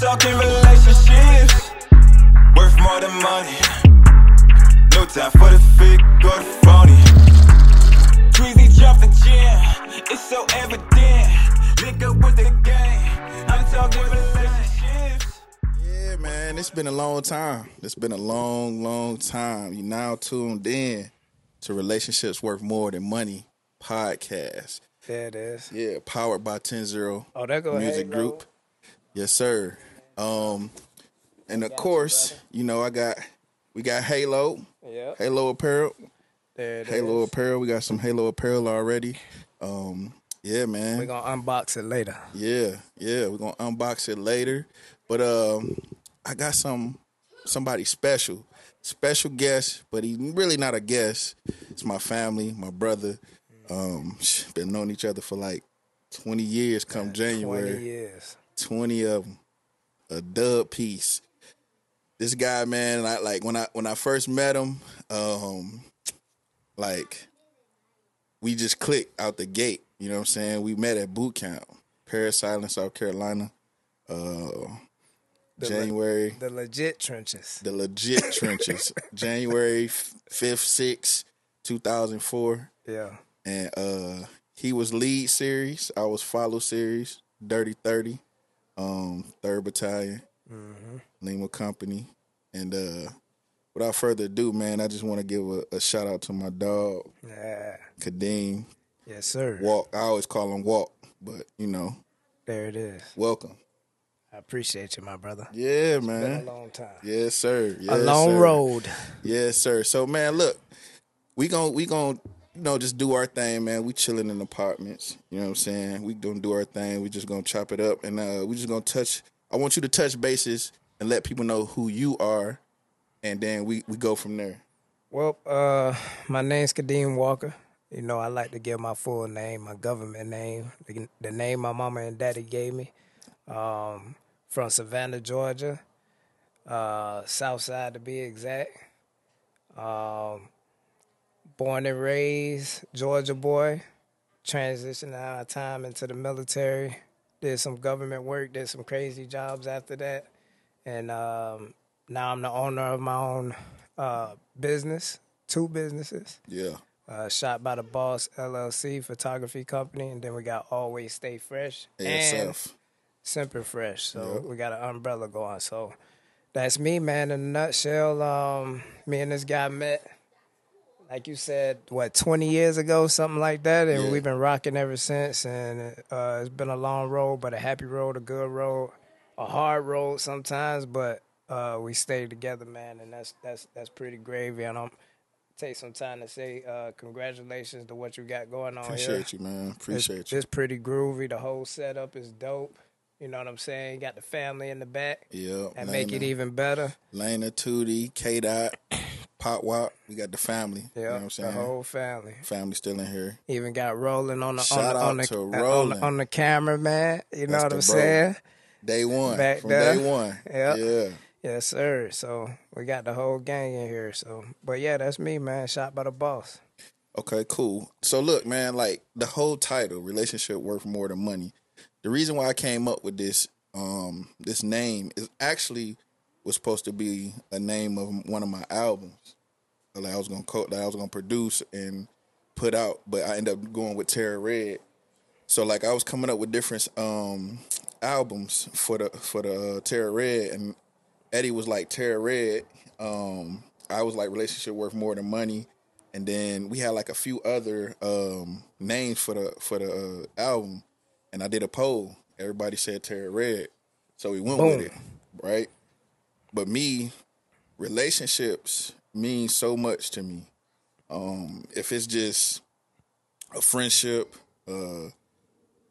talking relationships, worth more than money. No time for the fake or the phony. Tweezy dropped the gym, it's so evident. Link up with the gang, I'm talking relationships. Yeah, man, it's been a long time. It's been a long, long time. You now tuned in to Relationships Worth More Than Money podcast. There it is. Yeah, powered by 10-0 Oh, there go Music Halo. Group. Yes, sir. Um, and of course, you know, I got we got Halo, Yep. Halo Apparel, There it is. Halo Apparel. We got some Halo Apparel already. Um, yeah, man. We're gonna unbox it later. Yeah, yeah, we're gonna unbox it later. But um, I got some somebody special, special guest, but he's really not a guest. It's my family, my brother. Um, been knowing each other for like twenty years. Come January, Twenty years. 20 of them. A dub piece. This guy, man, I like when I when I first met him, um, like we just clicked out the gate. You know what I'm saying? We met at boot camp, Parris Island, South Carolina. Uh The le- January The legit trenches. the legit trenches. January fifth, sixth, two thousand four Yeah. and uh he was lead series i was follow series dirty 30 um third battalion lima company and uh without further ado man i just want to give a, a shout out to my dog Yeah. kadeem Yes, sir. walk i always call him walk but you know There it is. welcome I appreciate you, my brother. yeah Been a man long time. yes sir a long sir. road. Yes, sir. So man, look, we gon' we gon' you know just do our thing, man. We chilling in apartments. You know what I'm saying? We gonna do our thing. We just gonna chop it up, and uh, we just gonna touch. I want you to touch bases and let people know who you are, and then we we go from there. Well, uh, my name's Kadeem Walker. You know, I like to give my full name, my government name, the, the name my mama and daddy gave me. Um, from Savannah, Georgia, uh, South Side to be exact. Um, born and raised Georgia boy. Transitioned out of time into the military. Did some government work. Did some crazy jobs after that, and um, now I'm the owner of my own uh, business, two businesses. Yeah. Uh, Shot by the Boss LLC photography company, and then we got Always Stay Fresh and ASF. Simple Fresh. So Yep. we got an umbrella going. So that's me, man. In a nutshell, um, me and this guy met, like you said, what twenty years ago, something like that, and Yeah. we've been rocking ever since. And uh, it's been a long road, but a happy road, a good road, a hard road sometimes, but uh, we stay together, man, and that's that's that's pretty gravy. And I'm take some time to say uh, congratulations to what you got going on here. Appreciate you, man. Appreciate It's, you. it's pretty groovy. The whole setup is dope. You know what I'm saying? You got the family in the back Yeah. and make it even better. Lena, Tootie, K Dot, Pop Wop. We got the family. you know Yeah, what I'm the saying? whole family. family still in here. Even got rolling on the Shout on the, on the, on, the on the camera, man. You know what I'm saying? Day one. Back from there. day one. Yeah. Yeah. Yes, sir. So we got the whole gang in here. So, but yeah, that's me, man. Shot by the boss. Okay, cool. So look, man, like the whole title, relationship worth more than money. The reason why I came up with this um this name is actually was supposed to be a name of one of my albums that I was gonna co- that I was gonna produce and put out, but I ended up going with Terra Red. So like I was coming up with different um albums for the for the uh, Terra Red, and Eddie was like Terra Red. Um, I was like relationship worth more than money, and then we had like a few other um names for the for the uh, album, and I did a poll. Everybody said Terra Red, so we went Boom. with it, right? But me, relationships mean so much to me. Um, if it's just a friendship, uh,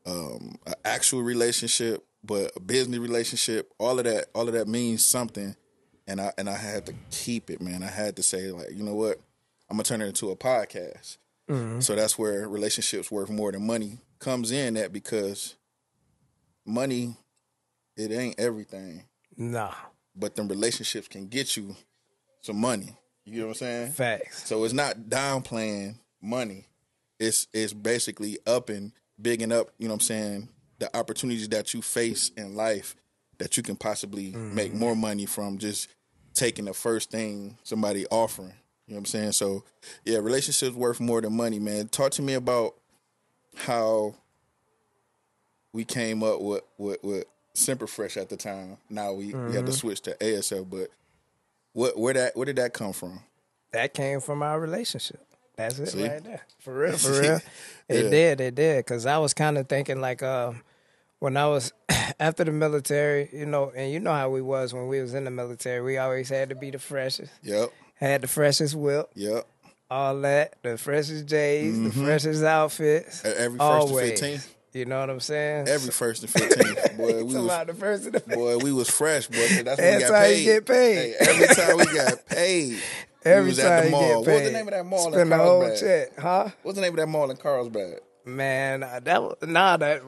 um, an actual relationship, but a business relationship, all of that, all of that means something. And I and I had to keep it, man. I had to say, like, you know what? I'm gonna turn it into a podcast. So that's where relationships worth more than money comes in. That because money, it ain't everything, Nah, but them relationships can get you some money. You know what I'm saying? facts. So it's not downplaying money. It's it's basically upping, bigging up, you know what I'm saying, the opportunities that you face in life that you can possibly Mm-hmm. make more money from just taking the first thing somebody offering. You know what I'm saying? So yeah, relationships worth more than money, man. Talk to me about how we came up with with, with Simple Fresh at the time. Now we, we Mm-hmm. had to switch to ASL, but what where that where did that come from? that came from our relationship. That's it See? right there. For real, for real. It Yeah. did, it did. Cause I was kind of thinking like, uh, when I was after the military, you know, and you know how we was when we was in the military. We always had to be the freshest, Yep, had the freshest whip, yep. all that, the freshest J's, the freshest outfits. Every first always. to 15th, You know what I'm saying? every first to 15th, boy, we was the first and the boy, we was fresh, boy. That's when That's how paid. you get paid. Hey, every time we got paid, Every we was time at the you mall. get What was the name of that mall in Spend the whole check, huh? What's the name of that mall in Carlsbad? Man, that was, nah, that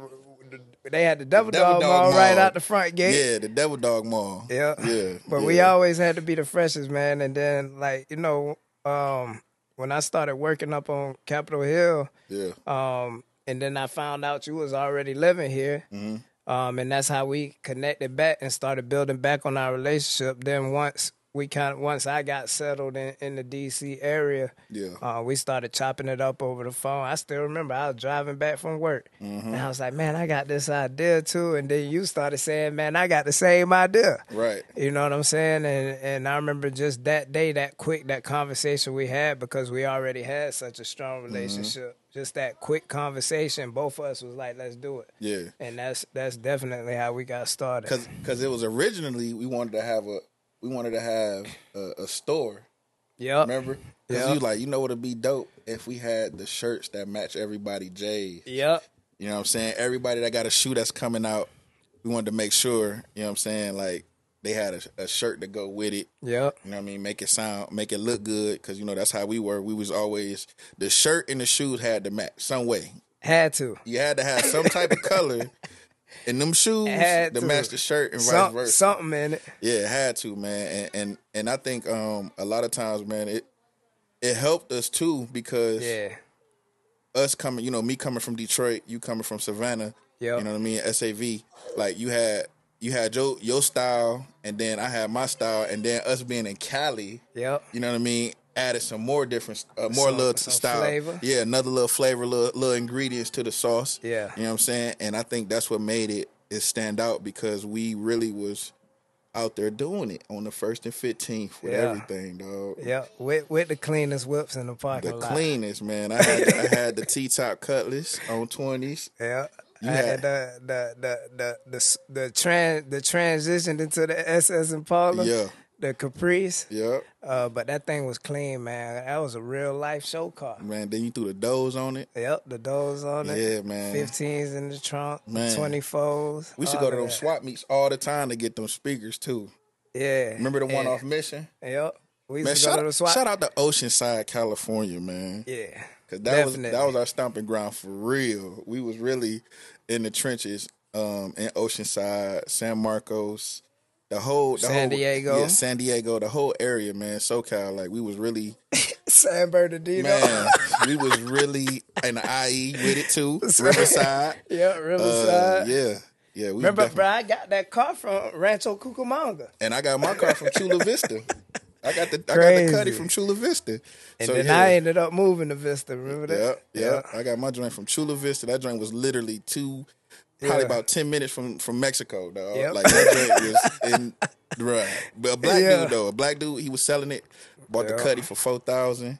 they had the Devil, Devil Dog, Dog Mall, right out the front gate. Yeah, the Devil Dog Mall. Yeah. yeah. But yeah. we always had to be the freshest, man. And then, like, you know, um, when I started working up on Capitol Hill, yeah, um, and then I found out you was already living here. Mm-hmm. Um, and that's how we connected back and started building back on our relationship. Then once we kind of once I got settled in, in the DC area, Yeah. uh, we started chopping it up over the phone. I still remember I was driving back from work, Mm-hmm. and I was like, "Man, I got this idea too." And then you started saying, "Man, I got the same idea." right. You know what I'm saying? And and I remember just that day, that quick, that conversation we had because we already had such a strong Mm-hmm. relationship. Just that quick conversation, both of us was like, "Let's do it." Yeah. And that's that's definitely how we got started. Cause, cause it was originally we wanted to have a we wanted to have a, a store. Yeah, Remember? Cause Yeah. you like you know what'd be dope if we had the shirts that match everybody J's. Yep. You know what I'm saying? Everybody that got a shoe that's coming out, we wanted to make sure, you know what I'm saying, like they had a, a shirt to go with it. Yep. You know what I mean? Make it sound, make it look good, because you know that's how we were. We was always the shirt and the shoes had to match some way. Had to. You had to have some type of color in them shoes Had to to. match the shirt and vice versa. something in it. Yeah, it had to, man. And and and I think um a lot of times, man, it it helped us too because Yeah. us coming, you know, me coming from Detroit, you coming from Savannah, Yep. you know what I mean, SAV, like you had you had your your style and then I had my style and then us being in Cali, Yep. you know what I mean, added some more different uh, more Some- little some style. flavor. Yeah, another little flavor, little, little ingredients to the sauce. Yeah. You know what I'm saying? And I think that's what made it it stand out because we really was out there doing it on the first and fifteenth with Yeah. everything, dog. Yep. With with the cleanest whips in the parking The lot. cleanest, man. I had I had the T top cutlass on twenties. Yeah. You I had- the the the the the the tran the transition into the SS Impala, Yeah. The Caprice. Yep. Uh, but that thing was clean, man. That was a real life show car. Man, then you threw the doors on it. Yep, the doors on it. Yeah, man. 15s in the trunk, Man. 24s. We should go to them that. swap meets all the time to get them speakers too. Yeah. Remember the one yeah. off mission? Yep. We used Man, to go shout, to the swap. shout out to Oceanside, California, man. Yeah. Cause that was that was our stomping ground for real. We was really in the trenches, um, in Oceanside, San Marcos, the whole the San whole, Diego. yeah, San Diego, the whole area, man. SoCal, like we was really San Bernardino. man, we was really in IE with it too, Riverside. yeah, Uh, Riverside. yeah, yeah. We Remember, definitely- bro, I got that car from Rancho Cucamonga. and I got my car from Chula Vista. I got the I got the Crazy. cutty from Chula Vista. And so then yeah. I ended up moving to Vista. Remember Yeah, that? yeah. I got my joint from Chula Vista. That joint was literally two, probably Yeah. about ten minutes from from Mexico, dog. Yep. Like that joint was in right. But a black Yeah. dude though, a black dude, he was selling it. Bought the cutty for four thousand.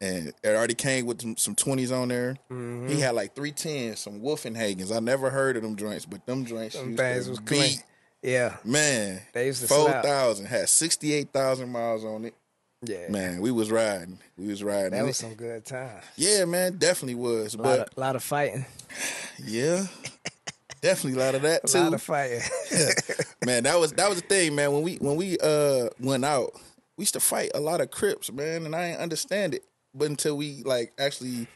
And it already came with some- twenties on there. Mm-hmm. He had like three tens, some Wolfenhagens. I never heard of them joints, but them joints Them used was beat. clean. Yeah. Man, They used to four slap. had sixty eight thousand miles on it. Yeah. Man, we was riding. We was riding. That was some good time. yeah, man, definitely was. A lot, But of, lot of fighting. yeah, definitely a lot of that A too. lot of fighting. man, that was that was the thing, man. When we when we uh went out, we used to fight a lot of Crips, man, and I didn't understand it. But until we like actually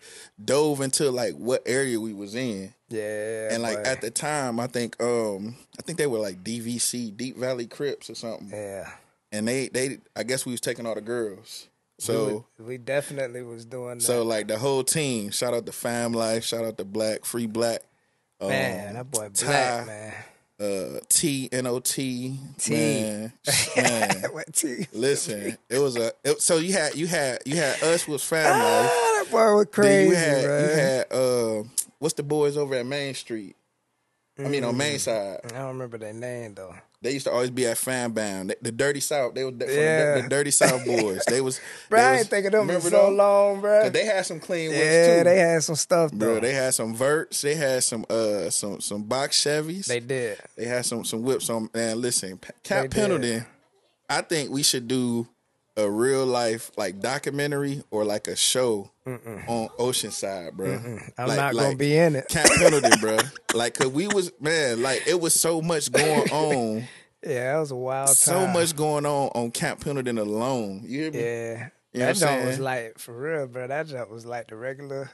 dove into like what area we was in, yeah. and like boy. at the time, I think um I think they were like DVC Deep Valley Crips or something, Yeah. and they they I guess we was taking all the girls. So we, we definitely was doing that. so like the whole team, shout out to Fam Life, shout out to Black Free Black, um, man, that boy Ty, black, man. uh, T N O T. T. Man, man. what T? Listen, it was a it, so you had you had you had us was family. Ah, that boy was Then crazy, you had man. you had uh, what's the boys over at Main Street? I mean on Main Side. I don't remember their name though. They used to always be at Fan Bound. The, the Dirty South. They were the, from Yeah. the, the Dirty South boys. They was. Bro, they I ain't think of them in remember so them? long, bro. 'Cause They had some clean ones yeah, too. they had some stuff though. Bro, they had some verts. They had some uh some some box Chevys. They did. They had some some whips on. Man, listen, Cap They. Pendleton. I think we should do a real life like documentary or like a show on Oceanside, bro. I'm Like- not gonna be in it. Camp Pendleton, bro. Like, cause we was man, like it was so much going on, Yeah, that was a wild time. so much going on on Camp Pendleton alone. You hear me? Yeah. You know that jump was like for real, bro. That jump was like the regular.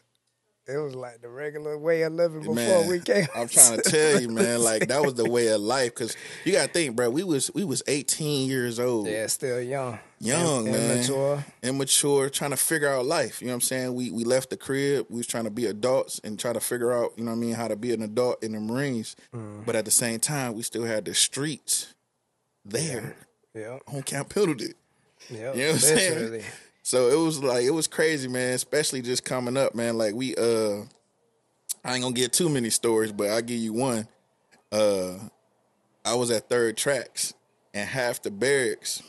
It was like the regular way of living before Man, we came. I'm trying to tell you, man. Like that was the way of life. Cause you gotta think, bro. We was we was 18 years old. Yeah, still young, young, Im- man. immature. Immature, trying to figure out life. You know what I'm saying? We we left the crib. We was trying to be adults and try to figure out, you know what I mean, how to be an adult in the Marines. Mm. But at the same time, we still had the streets there Yeah, on Camp Pendleton. yeah. You know what I'm saying? So it was like it was crazy, man. Especially just coming up, man. Like we uh I ain't gonna get too many stories, but I'll give you one. Uh I was at third tracks and half the barracks.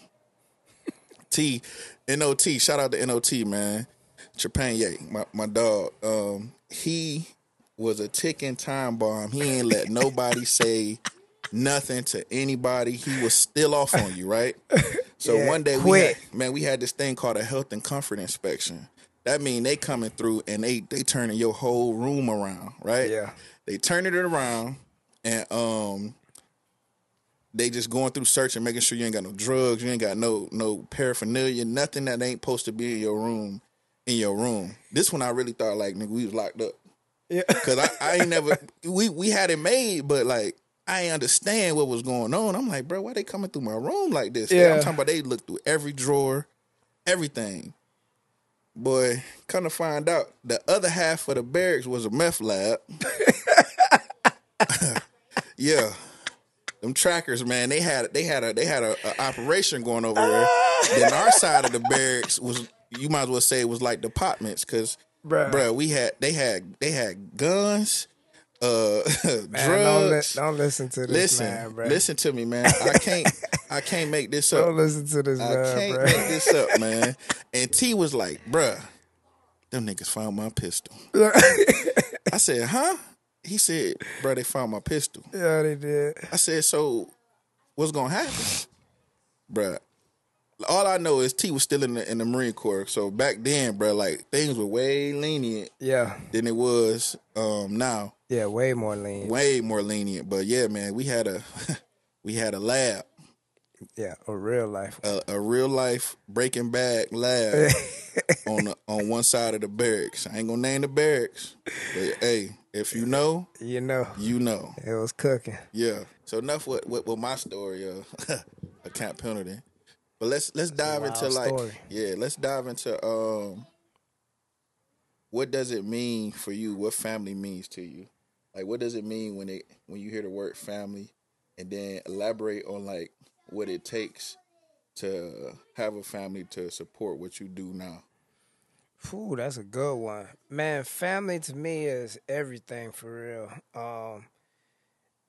T NOT, shout out to NOT, man. Trepanier, my, my dog. Um, he was a ticking time bomb. He ain't let nobody say nothing to anybody. He was still off on you, right? So Yeah, one day we had, man, we had this thing called a health and comfort inspection. That mean they coming through and they they turning your whole room around, right? Yeah. They turning it around and um they just going through searching, making sure you ain't got no drugs, you ain't got no no paraphernalia, nothing that ain't supposed to be in your room, in your room. This one I really thought like nigga we was locked up. Yeah. Cause I, I ain't never we we had it made, but like I understand what was going on. I'm like, bro, why they coming through my room like this? Yeah. I'm talking about they looked through every drawer, everything. Boy, come to find out, the other half of the barracks was a meth lab. yeah. Them trackers, man, they had they had a they had a, a operation going over there. then our side of the barracks was you might as well say it was like departments because bruh, we had they had they had guns, uh Man, don't, li- don't listen to this listen, man, bro. listen to me, man. I can't I can't make this up. Don't listen to this I man, can't bro. make this up, man. And T was like, bruh, them niggas found my pistol. I said, huh? He said, bruh, they found my pistol. yeah, they did. I said, so what's gonna happen? Bruh. All I know is T was still in the in the Marine Corps. So back then, bro, like things were way lenient Yeah, than it was um now. yeah, way more lenient. Way more lenient. But yeah, man, we had a we had a lab. Yeah, a real life. a, a real life Breaking Bad lab on the, on one side of the barracks. I ain't gonna name the barracks, but hey, if you know, You know, you know. it was cooking. Yeah. So enough with with, with my story of a Camp Pendleton. But let's let's dive into like story. yeah, let's dive into um what does it mean for you? What family means to you? Like what does it mean when it when you hear the word family and then elaborate on like what it takes to have a family to support what you do now. Ooh, that's a good one. Man, family to me is everything for real. Um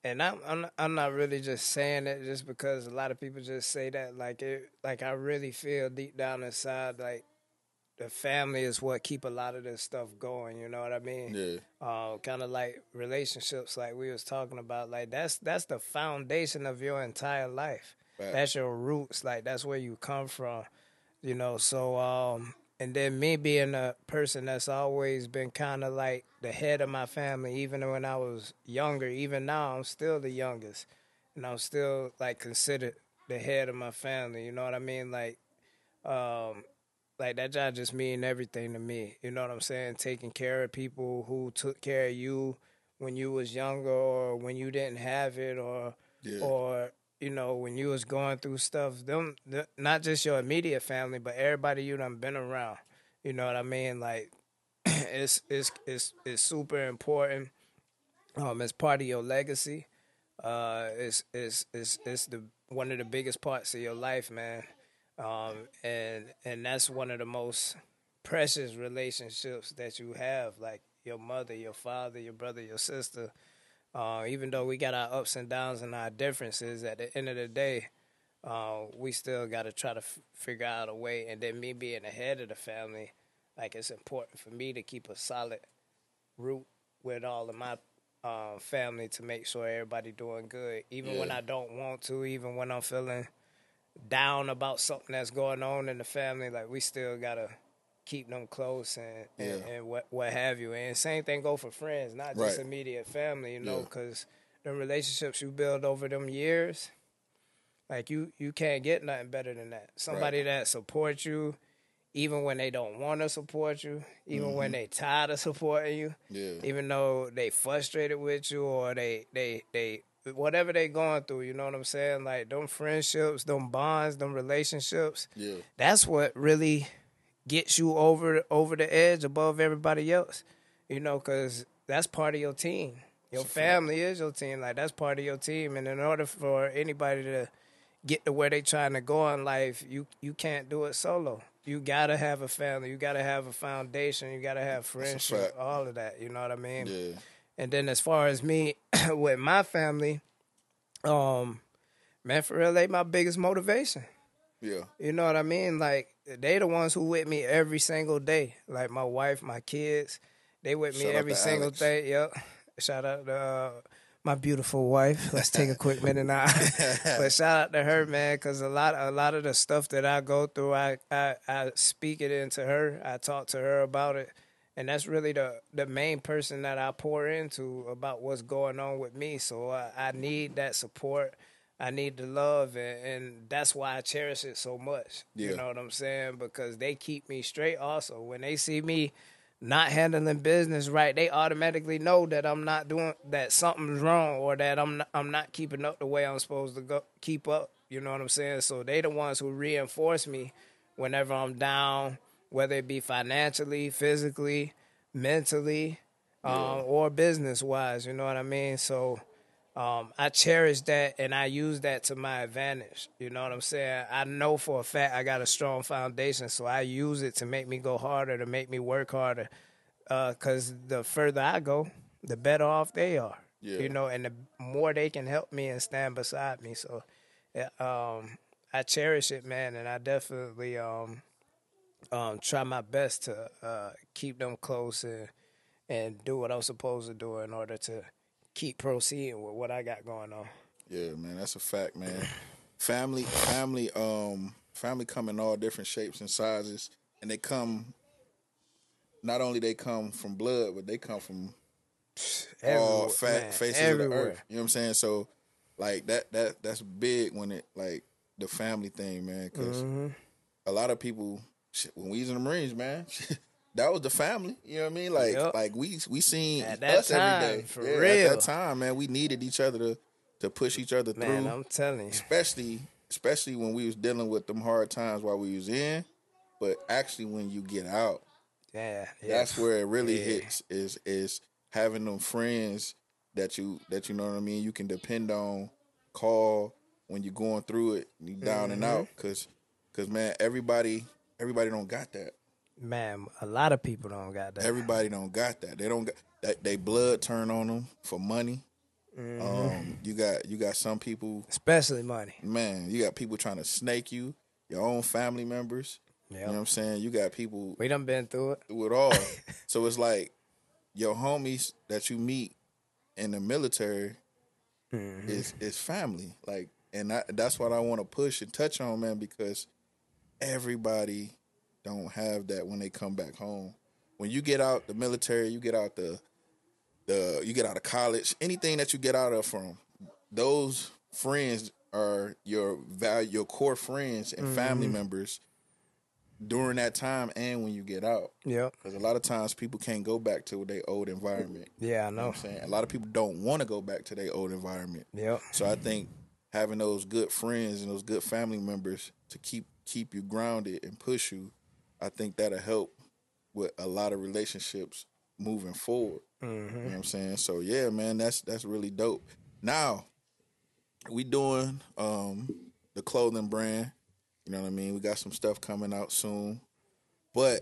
and I'm I'm I'm not really just saying it just because a lot of people just say that like it like I really feel deep down inside like the family is what keep a lot of this stuff going, you know what I mean? Yeah. uh, kind of like relationships, like we was talking about. Like that's that's the foundation of your entire life. Right. That's your roots. Like that's where you come from. You know. So um, and then me being a person that's always been kind of like the head of my family, even when I was younger. Even now, I'm still the youngest, and I'm still like considered the head of my family. You know what I mean? Like um like that job just mean everything to me. You know what I'm saying? Taking care of people who took care of you when you was younger or when you didn't have it or Yeah. or you know when you was going through stuff. Them th- not just your immediate family, but everybody you done been around. You know what I mean? Like it's it's it's it's super important. Um, it's part of your legacy. uh, is is is is the one of the biggest parts of your life, man. Um, and and that's one of the most precious relationships that you have, like your mother, your father, your brother, your sister. Uh, even though we got our ups and downs and our differences, at the end of the day, uh, we still got to try to f- figure out a way. And then me being the head of the family, like it's important for me to keep a solid root with all of my uh, family to make sure everybody doing good, even when I don't want to, even when I'm feeling down about something that's going on in the family. Like we still gotta keep them close and and, Yeah. and what what have you. And same thing go for friends, not just Right. immediate family. You know, Yeah. because the relationships you build over them years, like you you can't get nothing better than that. Somebody that supports you. Even when they don't want to support you, even when they tired of supporting you, Mm-hmm. Yeah. even though they frustrated with you or they they they whatever they going through, you know what I'm saying? Like them friendships, them bonds, them relationships. Yeah. That's what really gets you over over the edge above everybody else. You know, because that's part of your team. Your family is your team. Like that's part of your team. And in order for anybody to get to where they trying to go in life, you you can't do it solo. You gotta have a family. You gotta have a foundation. You gotta have friendship. All of that. You know what I mean? Yeah. And then as far as me with my family, um, man, for real, they my biggest motivation. Yeah. You know what I mean? Like they the ones who with me every single day. Like my wife, my kids, they with me Shout every single Alex. day. Yep. Shout out to uh, my beautiful wife. Let's take a quick minute now. but shout out to her, man, because a lot, a lot of the stuff that I go through, I, I, I speak it into her. I talk to her about it, and that's really the the main person that I pour into about what's going on with me. So I, I need that support. I need the love, and, and that's why I cherish it so much. Yeah. You know what I'm saying? Because they keep me straight. Also, when they see me not handling business right, they automatically know that I'm not doing that something's wrong or that I'm not, I'm not keeping up the way I'm supposed to go keep up. You know what I'm saying? So they the ones who reinforce me whenever I'm down, whether it be financially, physically, mentally, um, or business wise. You know what I mean? So um, I cherish that and I use that to my advantage. You know what I'm saying? I know for a fact I got a strong foundation, so I use it to make me go harder, to make me work harder. Because the further I go, the better off they are. Yeah. You know, and the more they can help me and stand beside me. So, yeah, um, I cherish it, man, and I definitely um, um, try my best to uh, keep them close and and do what I'm supposed to do in order to keep proceeding with what I got going on. Yeah, man, that's a fact, man. Family, family, um, family come in all different shapes and sizes, and they come. Not only they come from blood, but they come from all Everywhere, fa- man, faces of the earth. You know what I'm saying? So, like that, that that's big when it like the family thing, man. Because Mm-hmm. a lot of people, shit, when we was in the Marines, man, that was the family. You know what I mean? Like, Yep. like we we seen us every time, day. for Yeah, real. At that time, man, we needed each other to to push each other Man, through I'm telling you. especially especially when we was dealing with them hard times while we was in but actually when you get out Yeah, yeah. that's where it really Yeah. hits is is having them friends that you that you know what I mean you can depend on call when you're going through it you down and Mm-hmm. out cuz cuz man everybody everybody don't got that Man, a lot of people don't got that. everybody don't got that they don't got that they blood turn on them for money Mm-hmm. um you got you got some people Especially money. man, you got people trying to snake you, your own family members. You know what I'm saying? You got people We done been through it. with all. so it's like your homies that you meet in the military Mm-hmm. is is family. Like, and I, that's what I want to push and touch on, man, because everybody don't have that when they come back home. When you get out the military, you get out the the you get out of college, anything that you get out of from those friends are your value, your core friends and family mm-hmm. members during that time and when you get out. Yep. Because a lot of times people can't go back to their old environment. Yeah, I You know know. what I'm saying? A lot of people don't want to go back to their old environment. Yep. So I think having those good friends and those good family members to keep keep you grounded and push you, I think that'll help with a lot of relationships moving forward. You know what I'm saying? So yeah, man, that's that's really dope. Now, we doing um the clothing brand. You know what I mean? We got some stuff coming out soon. But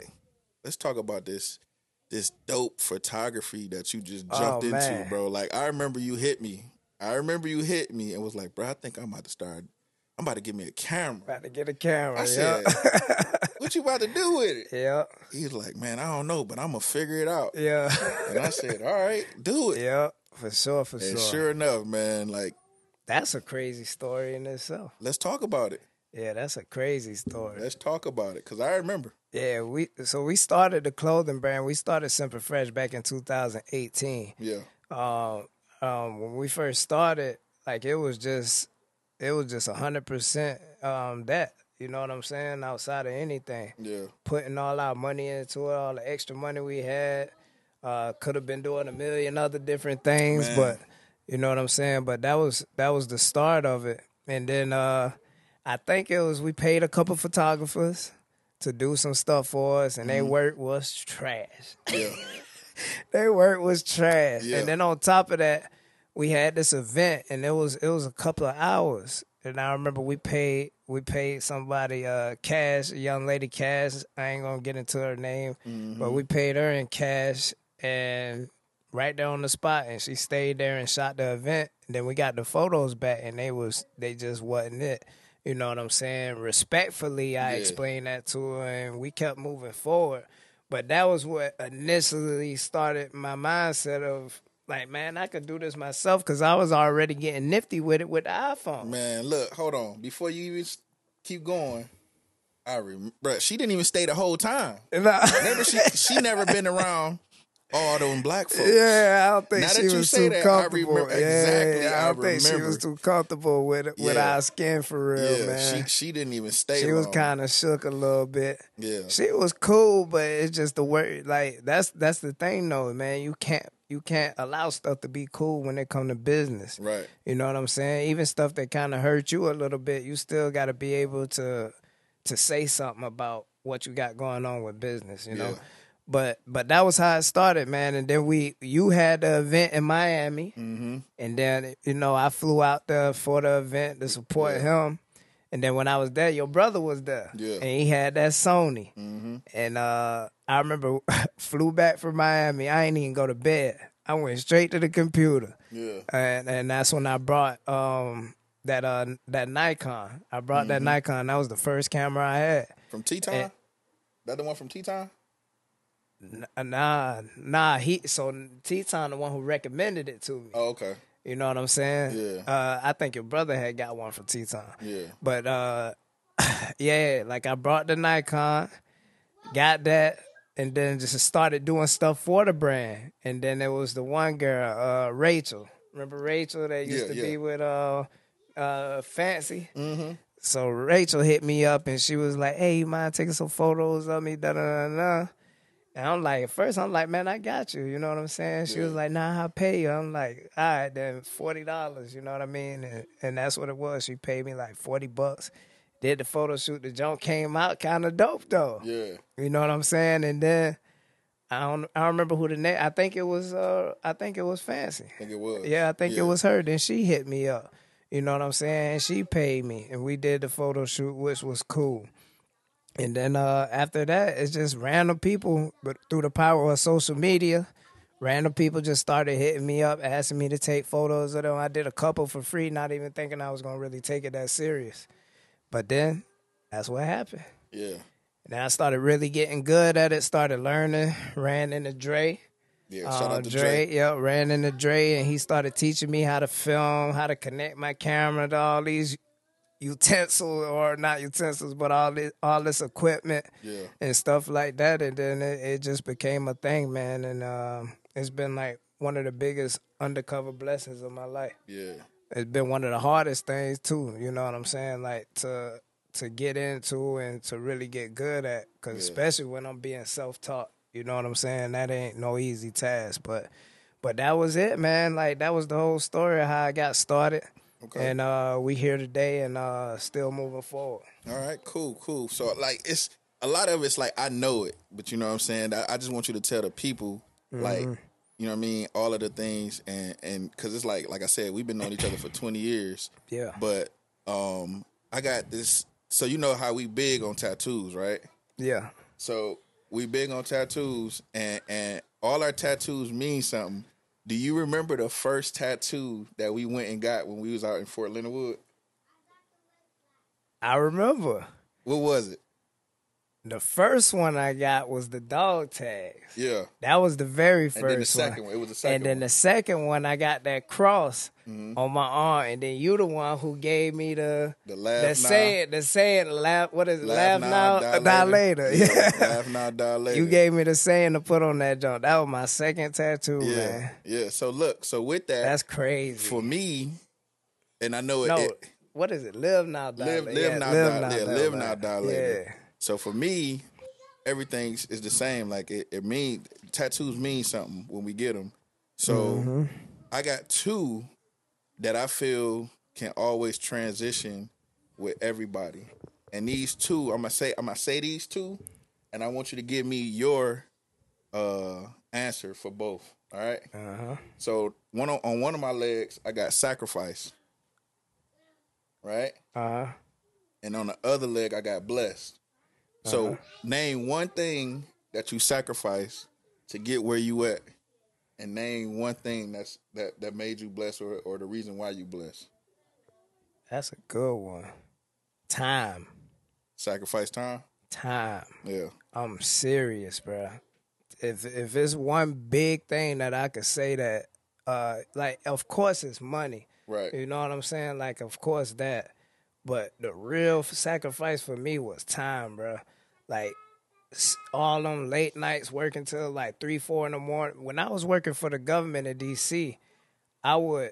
let's talk about this this dope photography that you just jumped Oh, into, bro. Like I remember you hit me. I remember you hit me and was like, bro, I think I'm about to start. I'm about to give me a camera. About to get a camera. I yeah. said, what you about to do with it? yeah. He's like, man, I don't know, but I'm gonna figure it out. Yeah. And I said, all right, do it. yeah. For sure. For And sure. sure enough, man, like That's a crazy story in itself. let's talk about it. Yeah, that's a crazy story. Let's talk about it because I remember. Yeah, we so we started the clothing brand. We started Simple Fresh back in 2018. Yeah, Um, um, when we first started, like it was just, it was just hundred percent um that. You know what I'm saying? Outside of anything, yeah, putting all our money into it, all the extra money we had, uh, could have been doing a million other different things, Man. but you know what I'm saying. But that was that was the start of it, and then uh, I think it was we paid a couple photographers to do some stuff for us, and Mm-hmm. their work was trash. yeah, their work was trash. Yeah. And then on top of that, we had this event and it was it was a couple of hours. And I remember we paid we paid somebody uh cash, a young lady cash. I ain't gonna get into her name, but we paid her in cash and right there on the spot and she stayed there and shot the event. And then we got the photos back and they was they just wasn't it. You know what I'm saying? Respectfully I Yeah. explained that to her and we kept moving forward. But that was what initially started my mindset of like, man, I could do this myself because I was already getting nifty with it with the iPhone. man. Look, hold on. Before you even keep going, I remember. She didn't even stay the whole time. Remember, she she never been around all them black folks. yeah, I don't think Now she was too that, I comfortable. remember- yeah, exactly, I I don't think she was too comfortable with it, with Yeah. our skin for real, yeah. man. She she didn't even stay. She was kind of shook a little bit. Yeah. She was cool, but it's just the word. Like that's that's the thing, though, man. You can't you can't allow stuff to be cool when it come to business. Right. You know what I'm saying? Even stuff that kind of hurt you a little bit, you still got to be able to to say something about what you got going on with business. You know. Yeah. But but that was how it started, man. And then we you had the event in Miami, Mm-hmm. and then you know I flew out there for the event to support him. And then when I was there, your brother was there, Yeah. and he had that Sony. Mm-hmm. And uh, I remember flew back from Miami. I ain't even go to bed. I went straight to the computer, Yeah. and and that's when I brought um that uh that Nikon. I brought that Mm-hmm. Nikon. That was the first camera I had. From T Time. That the one from T Time. Nah, nah. He so Teton the one who recommended it to me. Oh, okay. You know what I'm saying? Yeah. Uh, I think your brother had got one from Teton. Yeah. But uh, yeah, like I brought the Nikon, got that, and then just started doing stuff for the brand. And then there was the one girl, uh, Rachel. Remember Rachel that used Yeah, to yeah. be with uh, uh, Fancy? Mm-hmm. So Rachel hit me up and she was like, "Hey, you mind taking some photos of me?" Da da da da. And I'm like, at first I'm like, "Man, I got you." You know what I'm saying? She was like, "Nah, I'll pay you." I'm like, "All right, then forty dollars." You know what I mean? And, and that's what it was. She paid me like forty bucks. Did the photo shoot. The junk came out kind of dope though. Yeah. You know what I'm saying? And then I don't I don't remember who the name. I think it was uh I think it was Fancy. I think it was. Yeah, I think Yeah. it was her. Then she hit me up. You know what I'm saying? And she paid me, and we did the photo shoot, which was cool. And then uh, after that, it's just random people, but through the power of social media, random people just started hitting me up, asking me to take photos of them. I did a couple for free, not even thinking I was gonna really take it that serious. But then that's what happened. Yeah. And then I started really getting good at it, started learning, ran into Dre. Yeah. Shout Uh, out to Dre, Dre. yep, ran into Dre, and he started teaching me how to film, how to connect my camera to all these utensils or not utensils, but all this all this equipment Yeah. and stuff like that. And then it, it just became a thing, man. And um, it's been like one of the biggest undercover blessings of my life. Yeah. It's been one of the hardest things too. You know what I'm saying? Like to to get into and to really get good at, because Yeah. especially when I'm being self taught. You know what I'm saying? That ain't no easy task, but but that was it, man. Like that was the whole story of how I got started. Okay. And uh, we here today and uh, still moving forward. All right, cool, cool. So like it's a lot of it's like I know it, but you know what I'm saying? I, I just want you to tell the people like, Mm-hmm. you know what I mean, all of the things, and and because it's like like I said, we've been knowing each other for twenty years. Yeah. But um, I got this. So you know how we big on tattoos, right? Yeah. So we big on tattoos, and and all our tattoos mean something. Do you remember the first tattoo that we went and got when we was out in Fort Leonard Wood? I remember. What was it? The first one I got was the dog tags. Yeah. That was the very first And then the second one. one, it was the second and then one. Mm-hmm. the second one, I got that cross on my arm. And then you the one who gave me the The laugh the now. saying, the saying, laugh. What is it? Laugh, now, die die later. Yeah. Laugh now, die later. you gave me the saying to put on that joint. That was my second tattoo, yeah, man. yeah. So look, so with that, That's crazy. for me, and I know it. no, it what is it? Live now, die live, later. live Yeah, now, live die, yeah, live now, die later. Yeah. So for me, everything is the same. Like it, it mean tattoos mean something when we get them. So Mm-hmm. I got two that I feel can always transition with everybody. And these two, I'm gonna say, I'm gonna say these two, and I want you to give me your uh answer for both. All right. Uh-huh. So one on, on one of my legs, I got sacrifice. Right Uh-huh. and on the other leg I got blessed. So Uh-huh. name one thing that you sacrificed to get where you at, and name one thing that's that that made you blessed or or the reason why you blessed. That's a good one. Time. Sacrifice time. Time. Yeah, I'm serious, bro. If if it's one big thing that I could say that, uh, like of course it's money. right. You know what I'm saying? Like of course that, but the real sacrifice for me was time, bro. Like all them late nights working till like three, four in the morning. When I was working for the government in D.C., I would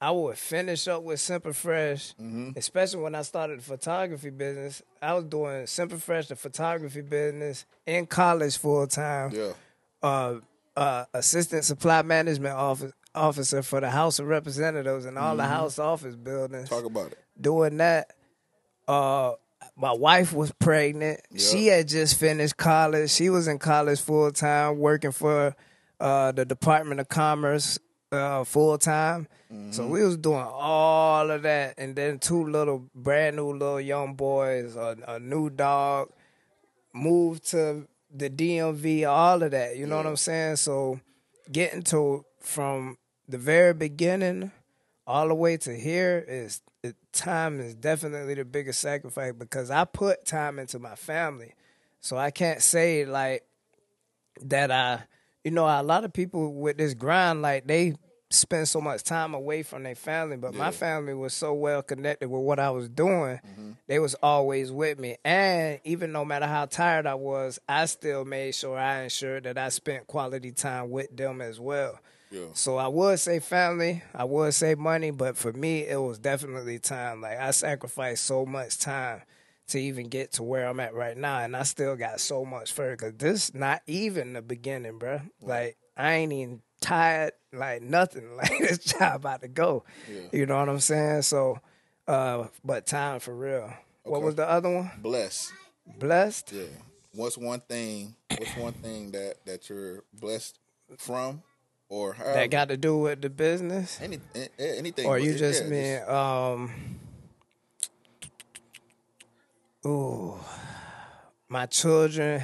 I would finish up with Simple Fresh, especially when I started the photography business. I was doing Simple Fresh, the photography business, in college full time. Yeah, Uh, uh, assistant supply management office, officer for the House of Representatives and all the House office buildings. talk about it. Doing that, uh, my wife was pregnant. She had just finished college. She was in college full time, working for uh, the Department of Commerce uh, full time. So we was doing all of that, and then two little brand new little young boys, a, a new dog, moved to the DMV, all of that. You know what I'm saying? So getting to from the very beginning all the way to here is it, time is definitely the biggest sacrifice because I put time into my family. So I can't say like that I you know a lot of people with this grind like they spend so much time away from their family but my family was so well connected with what I was doing. Mm-hmm. They was always with me. And even no matter how tired I was I still made sure I ensured that I spent quality time with them as well Yeah. so I would say family, I would say money, but for me, it was definitely time. Like I sacrificed so much time to even get to where I'm at right now, and I still got so much further. Cause this not even the beginning, bruh. Like I ain't even tired, like nothing. Like this job about to go. You know what I'm saying? So, uh, but time for real. What was the other one? Blessed. Blessed. Yeah. What's one thing? What's one thing that that you're blessed from, or however, That got to do with the business. any, anything? Or you it- just yeah, mean um Ooh. My children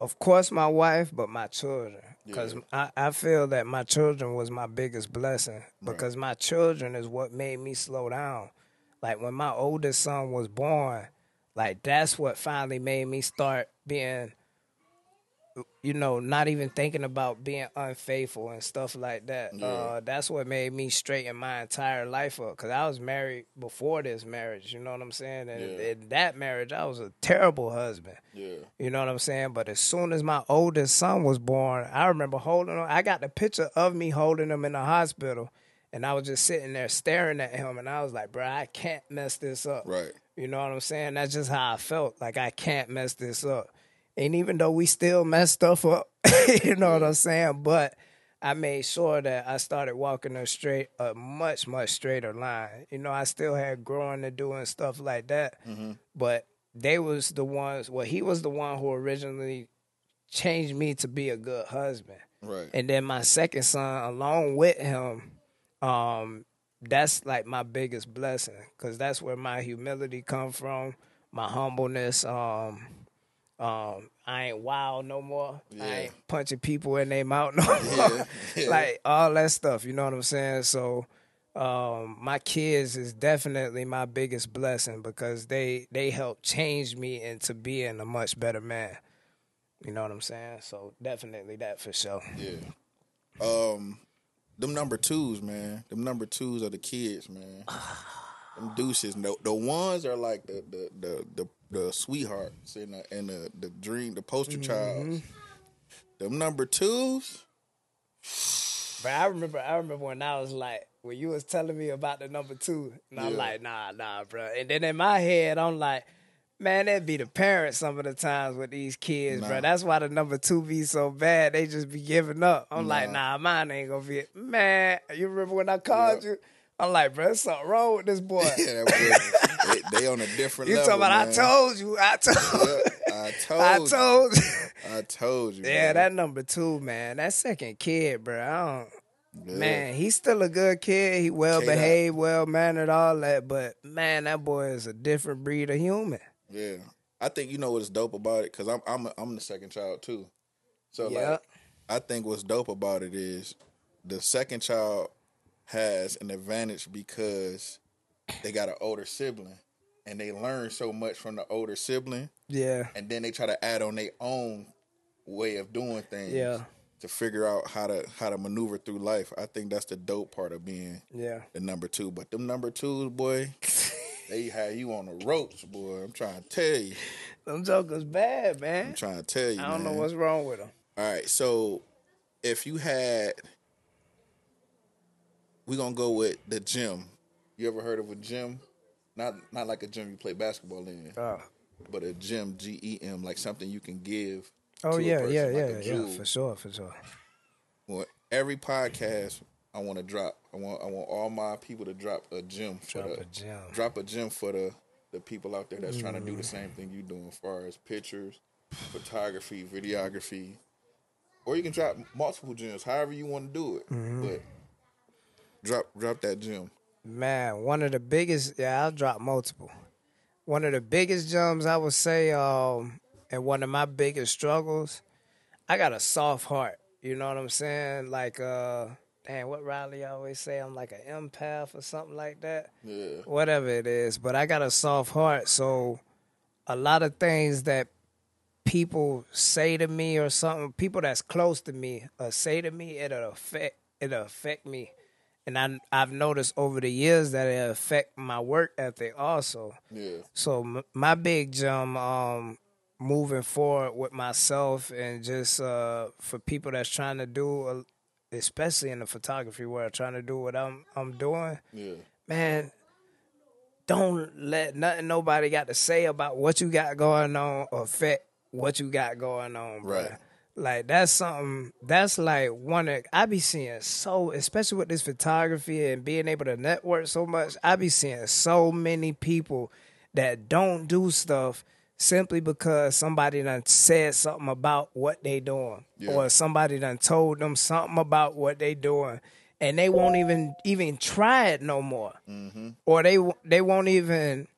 of course my wife, but my children. Because I, I feel that my children was my biggest blessing. Because my children is what made me slow down. Like when my oldest son was born, like that's what finally made me start being you know, not even thinking about being unfaithful and stuff like that. Uh, that's what made me straighten my entire life up. Cause I was married before this marriage. You know what I'm saying? And Yeah. in that marriage, I was a terrible husband. Yeah. You know what I'm saying? But as soon as my oldest son was born, I remember holding him. I got the picture of me holding him in the hospital, and I was just sitting there staring at him, and I was like, "Bro, I can't mess this up." Right. You know what I'm saying? That's just how I felt. Like I can't mess this up. And even though we still mess stuff up, you know what I'm saying? But I made sure that I started walking a straight, a much, much straighter line. You know, I still had growing to do and stuff like that. But they was the ones. Well, he was the one who originally changed me to be a good husband. Right. And then my second son, along with him, um, that's like my biggest blessing because that's where my humility come from, my humbleness. Um, um, I ain't wild no more. I ain't punching people in their mouth no more. Yeah, yeah. like all that stuff. You know what I'm saying? So, um, my kids is definitely my biggest blessing because they they help change me into being a much better man. You know what I'm saying? So definitely that for sure. Yeah. Um, them number twos, man. Them number twos are the kids, man. them douches. The, the ones are like the the the the, the sweethearts and the, and the the dream, the poster child. Mm-hmm. Them number twos. But I remember, I remember when I was like, when you was telling me about the number two, and I'm like, nah, nah, bro. And then in my head, I'm like, man, that'd be the parents some of the times with these kids, Nah. bro. That's why the number two be so bad. They just be giving up. I'm like, Nah. nah, mine ain't gonna be. it. Man, you remember when I called Yeah. you? I'm like, bro, there's something wrong with this boy. Yeah, that boy, they, they on a different level. you level. talking about? man. I told you. I told. Yeah, I told. I you. told. you. I told you. yeah, man. that number two, man. That second kid, bro. I don't. Yeah. Man, he's still a good kid. He well K-Dot. behaved, well mannered, all that. But man, that boy is a different breed of human. Yeah, I think you know what's dope about it because I'm I'm I'm the second child too. So Yeah. like, I think what's dope about it is the second child has an advantage because they got an older sibling and they learn so much from the older sibling, Yeah, and then they try to add on their own way of doing things. Yeah. To figure out how to how to maneuver through life, I think that's the dope part of being yeah. the number two. But them number twos, boy, they had you on the ropes, boy. I'm trying to tell you. Them jokers bad, man. I'm trying to tell you. I don't know what's wrong with them. All right, so if you had, we gonna go with the gym. You ever heard of a gym? Not not like a gym you play basketball in, Oh, but a gym, G E M, like something you can give. oh yeah, person, yeah, like yeah, yeah. For sure, for sure. Well, every podcast I want to drop. I want I want all my people to drop a gym for Drop the a gem. drop a gym for the the people out there that's trying to do the mm-hmm. same thing you doing as far as pictures, photography, videography, or you can drop multiple gyms, however you want to do it. Mm-hmm. But drop drop that gym. Man, one of the biggest. Yeah, I'll drop multiple. One of the biggest jumps I would say, um, and one of my biggest struggles. I got a soft heart. You know what I'm saying? Like, uh, damn, what Riley always say? I'm like an empath or something like that. Yeah, whatever it is, but I got a soft heart, so a lot of things that people say to me or something, people that's close to me uh, say to me, it'll affect it'll affect me, and I I've noticed over the years that it affect my work ethic also. yeah, So m- my big jump, um, moving forward with myself and just uh, for people that's trying to do, uh, especially in the photography world, trying to do what I'm I'm doing yeah, man, don't let nothing nobody got to say about what you got going on affect what you got going on, bro. Right. Like that's something that's like one of I be seeing so especially with this photography and being able to network so much, I be seeing so many people that don't do stuff simply because somebody done said something about what they doing. Yeah. Or somebody done told them something about what they doing. And they won't even even try it no more mm-hmm. or they they won't even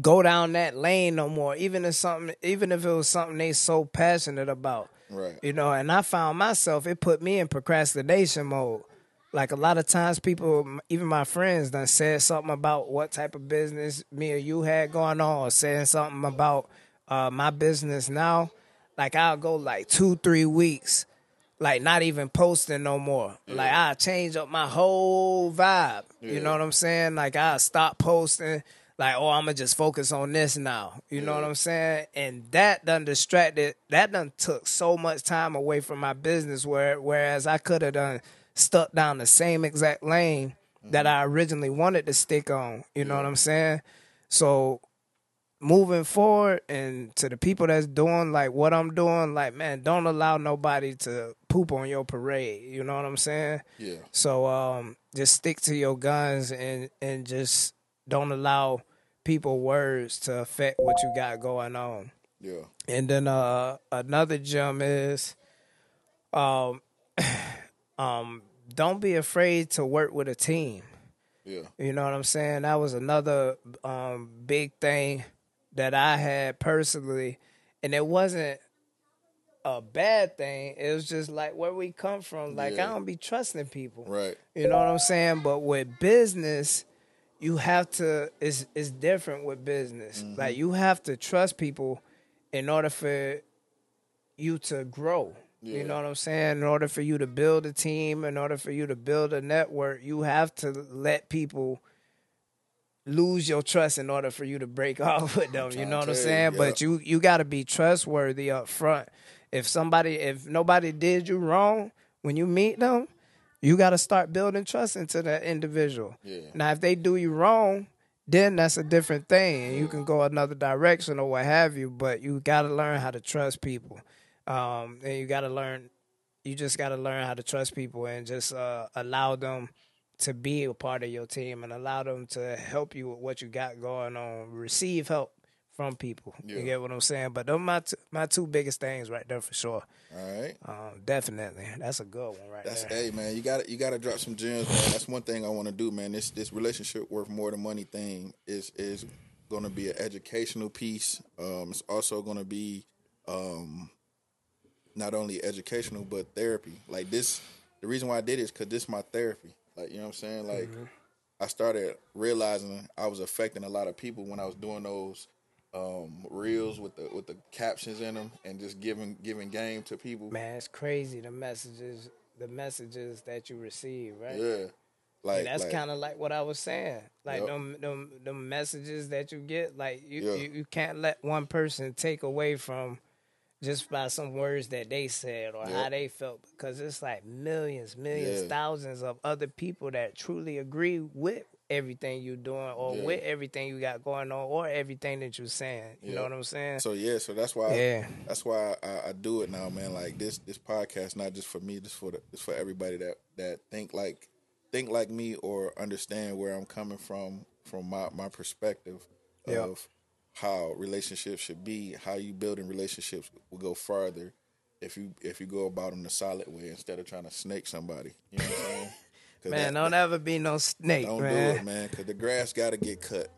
go down that lane no more. Even if something, even if it was something they so passionate about, right. you know. And I found myself, it put me in procrastination mode. Like a lot of times, people, even my friends, done said something about what type of business me or you had going on, or saying something about uh, my business now. Like I'll go like two, three weeks, like not even posting no more. Like I change up my whole vibe. You know what I'm saying? Like I stop posting. Like oh, I'm gonna just focus on this now. You know what I'm saying? And that done distracted. That done took so much time away from my business. Where whereas I could have done stuck down the same exact lane that I originally wanted to stick on. You know what I'm saying? So moving forward and to the people that's doing like what I'm doing, like man, don't allow nobody to poop on your parade. You know what I'm saying? Yeah, So um just stick to your guns and and just don't allow people words to affect what you got going on. yeah, And then uh another gem is um um, don't be afraid to work with a team. Yeah. You know what I'm saying? That was another um, big thing that I had personally, and it wasn't a bad thing. It was just like where we come from. Like Yeah. I don't be trusting people. Right. You know what I'm saying? But with business, you have to. It's it's different with business. Mm-hmm. Like you have to trust people in order for you to grow. Yeah. You know what I'm saying? In order for you to build a team, in order for you to build a network, you have to let people lose your trust in order for you to break off with them. You know what I'm you, saying? yeah. But you you got to be trustworthy up front. If somebody, if nobody did you wrong when you meet them, you got to start building trust into that individual. Yeah. Now, if they do you wrong, then that's a different thing, and you can go another direction or what have you. But you got to learn how to trust people, um, and you got to learn. You just got to learn how to trust people and just uh, allow them to be a part of your team and allow them to help you with what you got going on. Receive help from people. Yeah. You get what I'm saying? But those my two, my two biggest things right there for sure. All right. Um, definitely, that's a good one right That's there. hey man, you got to you got to drop some gems, man. That's one thing I want to do, man. This this relationship worth more than money thing is is going to be an educational piece. Um, it's also going to be um, not only educational but therapy. Like this, the reason why I did it is because this is my therapy. Like you know what I'm saying. Like I started realizing I was affecting a lot of people when I was doing those um, reels with the with the captions in them and just giving giving game to people. Man, it's crazy the messages, the messages that you receive, right? Yeah. Like And that's like- kind of like what I was saying. Like Yep. them, them, them messages that you get, like you, Yeah. you, you can't let one person take away from just by some words that they said or how they felt, because it's like millions, millions, Yeah. thousands of other people that truly agree with everything you're doing or Yeah. with everything you got going on or everything that you're saying. You know what I'm saying? So yeah, so that's why Yeah. that's why I, I do it now, man. Like this this podcast not just for me, just for the, it's for everybody that that think like think like me or understand where I'm coming from from my my perspective Yeah. of how relationships should be, how you building relationships will go farther if you if you go about them the solid way instead of trying to snake somebody. You know what I'm saying? Man, that- don't ever be no snake, don't man. do it, man, because the grass got to get cut.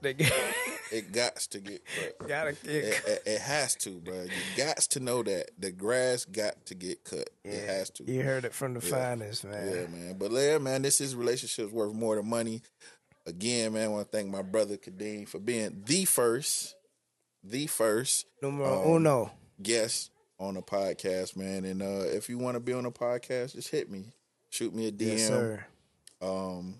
It got to get cut. gotta get It, it, it has to, bro. You got to know that the grass got to get cut. It has to. You heard it from the finest, man. Yeah, man. But yeah, man, this is relationships worth more than money. Again, man, I want to thank my brother Kadeem for being the first, the first Numero Um, uno. guest on the podcast, man. And uh, if you want to be on the podcast, just hit me, shoot me a DM. Yes, sir. Um,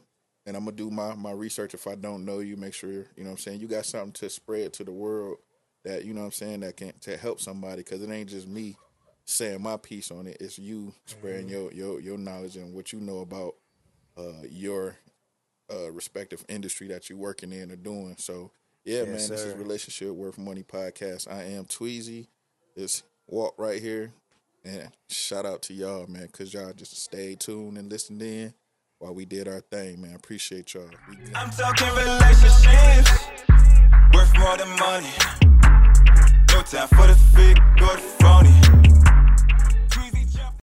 and I'm gonna do my my research if I don't know you. Make sure you know what I'm saying. You got something to spread to the world that you know what I'm saying that can to help somebody because it ain't just me saying my piece on it. It's you spreading your your your knowledge and what you know about uh, your uh, respective industry that you're working in or doing. So yeah, man, this is relationship worth money podcast. I am Tweezy. It's walk right here. And shout out to y'all, man, because y'all just stay tuned and listened in while we did our thing, man. Appreciate y'all. I'm talking relationships worth more than money. No time for the fake or the phony.